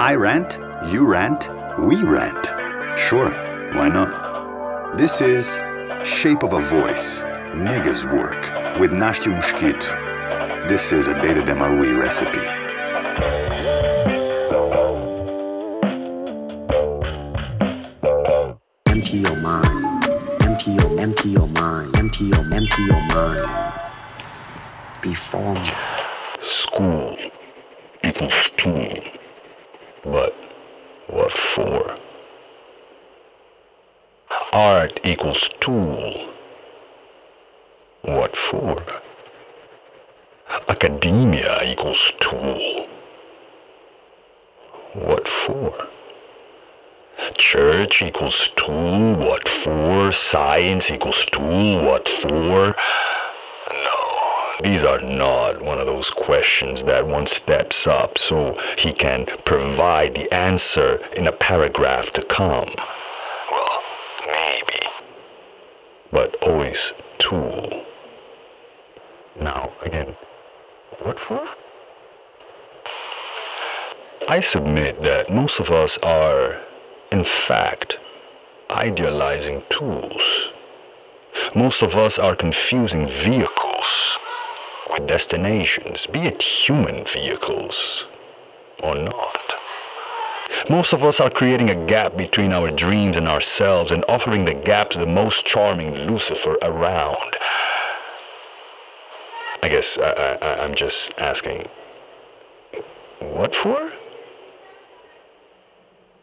I rant, you rant, we rant. Sure, why not? This is Shape of a Voice, Niggas Work, with Nastio Mosquito. This is a Data de Marui recipe. Empty your mind. Empty your, empty your mind. Empty your, empty your mind. Be formless. School equals tool. But what for? Art equals tool. What for? Academia equals tool. What for? Church equals two, What for? Science equals two, What for? No, these are not one of those questions that one steps up so he can provide the answer in a paragraph to come. Well, maybe. But always tool. Now, again, what for? I submit that most of us are, in fact, idealizing tools. Most of us are confusing vehicles with destinations, be it human vehicles or not. Most of us are creating a gap between our dreams and ourselves and offering the gap to the most charming Lucifer around. I guess I, I, I'm just asking, what for?